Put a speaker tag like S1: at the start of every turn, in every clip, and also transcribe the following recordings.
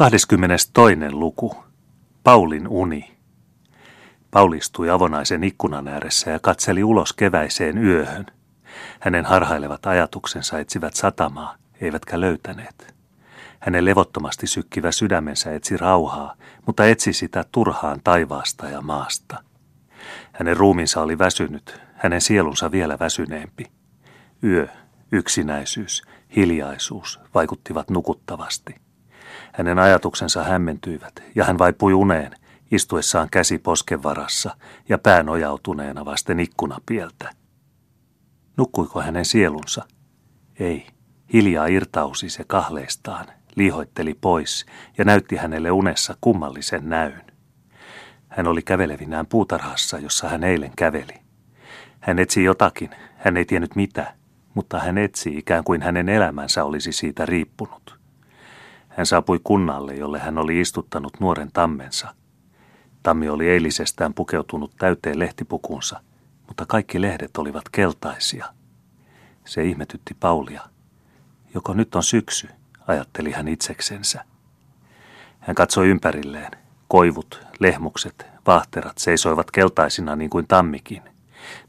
S1: 22. luku. Paulin uni. Pauli istui avonaisen ikkunan ääressä ja katseli ulos keväiseen yöhön. Hänen harhailevat ajatuksensa etsivät satamaa, eivätkä löytäneet. Hänen levottomasti sykkivä sydämensä etsi rauhaa, mutta etsi sitä turhaan taivaasta ja maasta. Hänen ruuminsa oli väsynyt, hänen sielunsa vielä väsyneempi. Yö, yksinäisyys, hiljaisuus vaikuttivat nukuttavasti. Hänen ajatuksensa hämmentyivät ja hän vaipui uneen, istuessaan käsi posken varassa ja pään ojautuneena vasten ikkunapieltä. Nukkuiko hänen sielunsa? Ei. Hiljaa irtausi se kahleistaan, liihoitteli pois ja näytti hänelle unessa kummallisen näyn. Hän oli kävelevinään puutarhassa, jossa hän eilen käveli. Hän etsi jotakin, hän ei tiennyt mitä, mutta hän etsi ikään kuin hänen elämänsä olisi siitä riippunut. Hän saapui kunnalle, jolle hän oli istuttanut nuoren tammensa. Tammi oli eilisestään pukeutunut täyteen lehtipukunsa, mutta kaikki lehdet olivat keltaisia. Se ihmetytti Paulia. Joko nyt on syksy, ajatteli hän itseksensä. Hän katsoi ympärilleen. Koivut, lehmukset, vahterat seisoivat keltaisina niin kuin tammikin.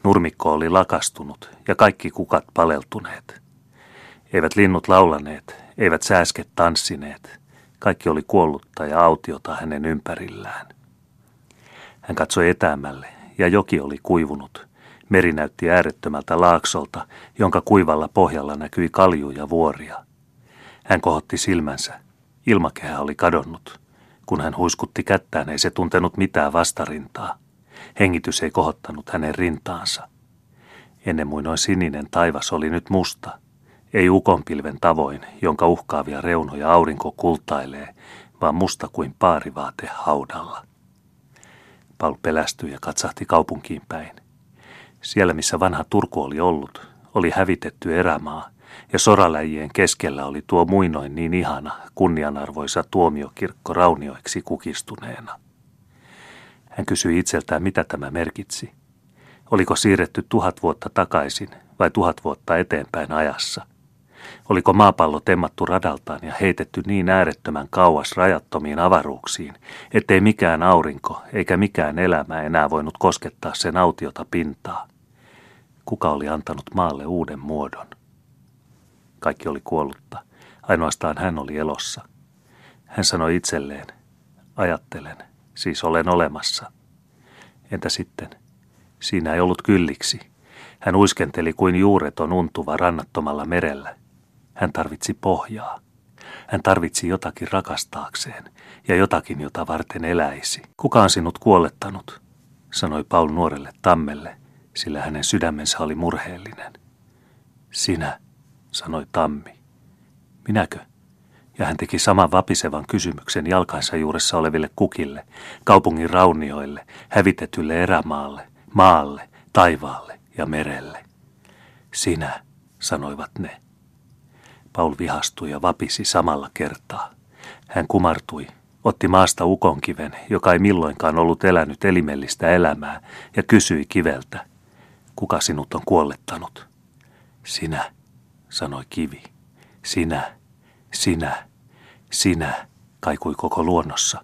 S1: Nurmikko oli lakastunut ja kaikki kukat paleltuneet. Eivät linnut laulaneet, eivät sääsket tanssineet. Kaikki oli kuollutta ja autiota hänen ympärillään. Hän katsoi etäämälle ja joki oli kuivunut. Meri näytti äärettömältä laaksolta, jonka kuivalla pohjalla näkyi kaljuja vuoria. Hän kohotti silmänsä. Ilmakehä oli kadonnut. Kun hän huiskutti kättään, ei se tuntenut mitään vastarintaa. Hengitys ei kohottanut hänen rintaansa. Ennen muinoin sininen taivas oli nyt musta – ei ukonpilven tavoin, jonka uhkaavia reunoja aurinko kultailee, vaan musta kuin paarivaate haudalla. Paul pelästyi ja katsahti kaupunkiin päin. Siellä, missä vanha Turku oli ollut, oli hävitetty erämaa, ja soraläjien keskellä oli tuo muinoin niin ihana, kunnianarvoisa tuomiokirkko raunioiksi kukistuneena. Hän kysyi itseltään, mitä tämä merkitsi. Oliko siirretty tuhat vuotta takaisin vai tuhat vuotta eteenpäin ajassa? Oliko maapallo temmattu radaltaan ja heitetty niin äärettömän kauas rajattomiin avaruuksiin, ettei mikään aurinko eikä mikään elämä enää voinut koskettaa sen autiota pintaa? Kuka oli antanut maalle uuden muodon? Kaikki oli kuollutta. Ainoastaan hän oli elossa. Hän sanoi itselleen, ajattelen, siis olen olemassa. Entä sitten? Siinä ei ollut kylliksi. Hän uiskenteli kuin juureton untuva rannattomalla merellä. Hän tarvitsi pohjaa. Hän tarvitsi jotakin rakastaakseen ja jotakin, jota varten eläisi. Kuka on sinut kuolettanut? sanoi Paul nuorelle tammelle, sillä hänen sydämensä oli murheellinen. Sinä, sanoi tammi. Minäkö? Ja hän teki saman vapisevan kysymyksen jalkansa juuressa oleville kukille, kaupungin raunioille, hävitetylle erämaalle, maalle, taivaalle ja merelle. Sinä, sanoivat ne. Paul vihastui ja vapisi samalla kertaa. Hän kumartui, otti maasta ukonkiven, joka ei milloinkaan ollut elänyt elimellistä elämää, ja kysyi kiveltä, kuka sinut on kuollettanut? Sinä, sanoi kivi. Sinä, sinä, sinä, kaikui koko luonnossa.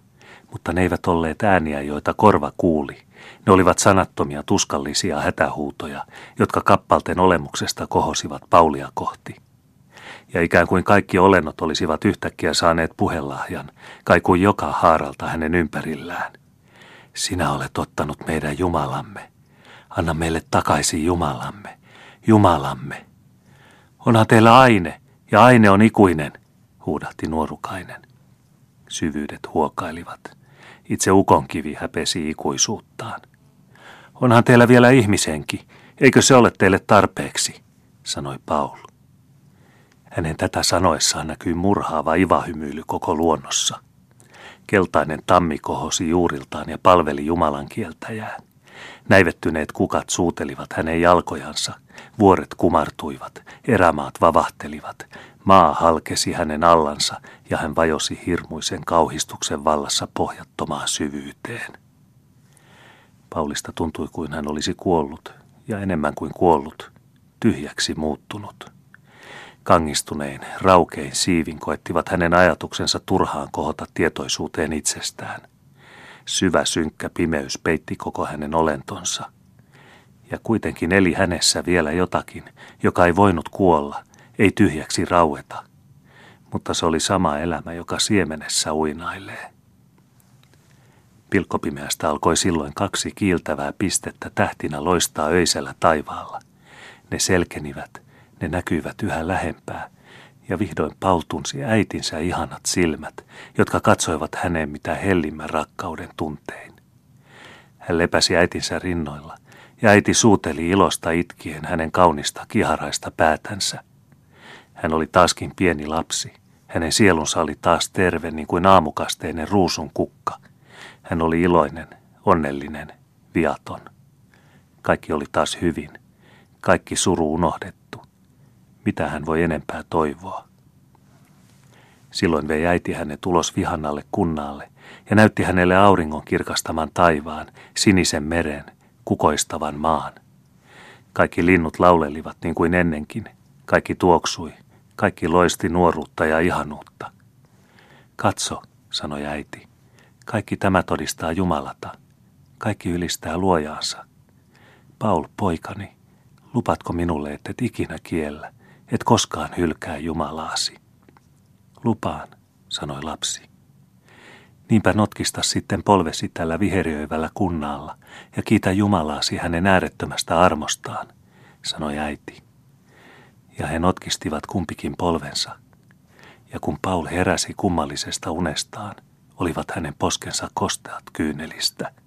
S1: Mutta ne eivät olleet ääniä, joita korva kuuli. Ne olivat sanattomia, tuskallisia hätähuutoja, jotka kappalten olemuksesta kohosivat Paulia kohti ja ikään kuin kaikki olennot olisivat yhtäkkiä saaneet puhelahjan, kaikui joka haaralta hänen ympärillään. Sinä olet ottanut meidän Jumalamme. Anna meille takaisin Jumalamme. Jumalamme. Onhan teillä aine, ja aine on ikuinen, huudahti nuorukainen. Syvyydet huokailivat. Itse ukonkivi häpesi ikuisuuttaan. Onhan teillä vielä ihmisenki, eikö se ole teille tarpeeksi, sanoi Paul. Hänen tätä sanoessaan näkyi murhaava ivahymyily koko luonnossa. Keltainen tammi kohosi juuriltaan ja palveli Jumalan kieltäjää. Näivettyneet kukat suutelivat hänen jalkojansa, vuoret kumartuivat, erämaat vavahtelivat, maa halkesi hänen allansa ja hän vajosi hirmuisen kauhistuksen vallassa pohjattomaan syvyyteen. Paulista tuntui kuin hän olisi kuollut, ja enemmän kuin kuollut, tyhjäksi muuttunut. Kangistunein, raukein siivin koettivat hänen ajatuksensa turhaan kohota tietoisuuteen itsestään. Syvä synkkä pimeys peitti koko hänen olentonsa. Ja kuitenkin eli hänessä vielä jotakin, joka ei voinut kuolla, ei tyhjäksi raueta. Mutta se oli sama elämä, joka siemenessä uinailee. Pilkkopimeästä alkoi silloin kaksi kiiltävää pistettä tähtinä loistaa öisellä taivaalla. Ne selkenivät, ne näkyivät yhä lähempää, ja vihdoin Paul tunsi äitinsä ihanat silmät, jotka katsoivat häneen mitä hellimmän rakkauden tuntein. Hän lepäsi äitinsä rinnoilla, ja äiti suuteli ilosta itkien hänen kaunista kiharaista päätänsä. Hän oli taaskin pieni lapsi. Hänen sielunsa oli taas terve niin kuin aamukasteinen ruusun kukka. Hän oli iloinen, onnellinen, viaton. Kaikki oli taas hyvin. Kaikki suru unohdettu. Mitä hän voi enempää toivoa? Silloin vei äiti hänet ulos vihannalle kunnaalle ja näytti hänelle auringon kirkastaman taivaan, sinisen meren, kukoistavan maan. Kaikki linnut laulelivat niin kuin ennenkin. Kaikki tuoksui. Kaikki loisti nuoruutta ja ihanuutta. Katso, sanoi äiti. Kaikki tämä todistaa Jumalata. Kaikki ylistää luojaansa. Paul, poikani, lupatko minulle, että et ikinä kiellä, et koskaan hylkää Jumalaasi? Lupaan, sanoi lapsi. Niinpä notkista sitten polvesi tällä viheriöivällä kunnaalla ja kiitä Jumalaasi hänen äärettömästä armostaan, sanoi äiti. Ja he notkistivat kumpikin polvensa. Ja kun Paul heräsi kummallisesta unestaan, olivat hänen poskensa kosteat kyynelistä –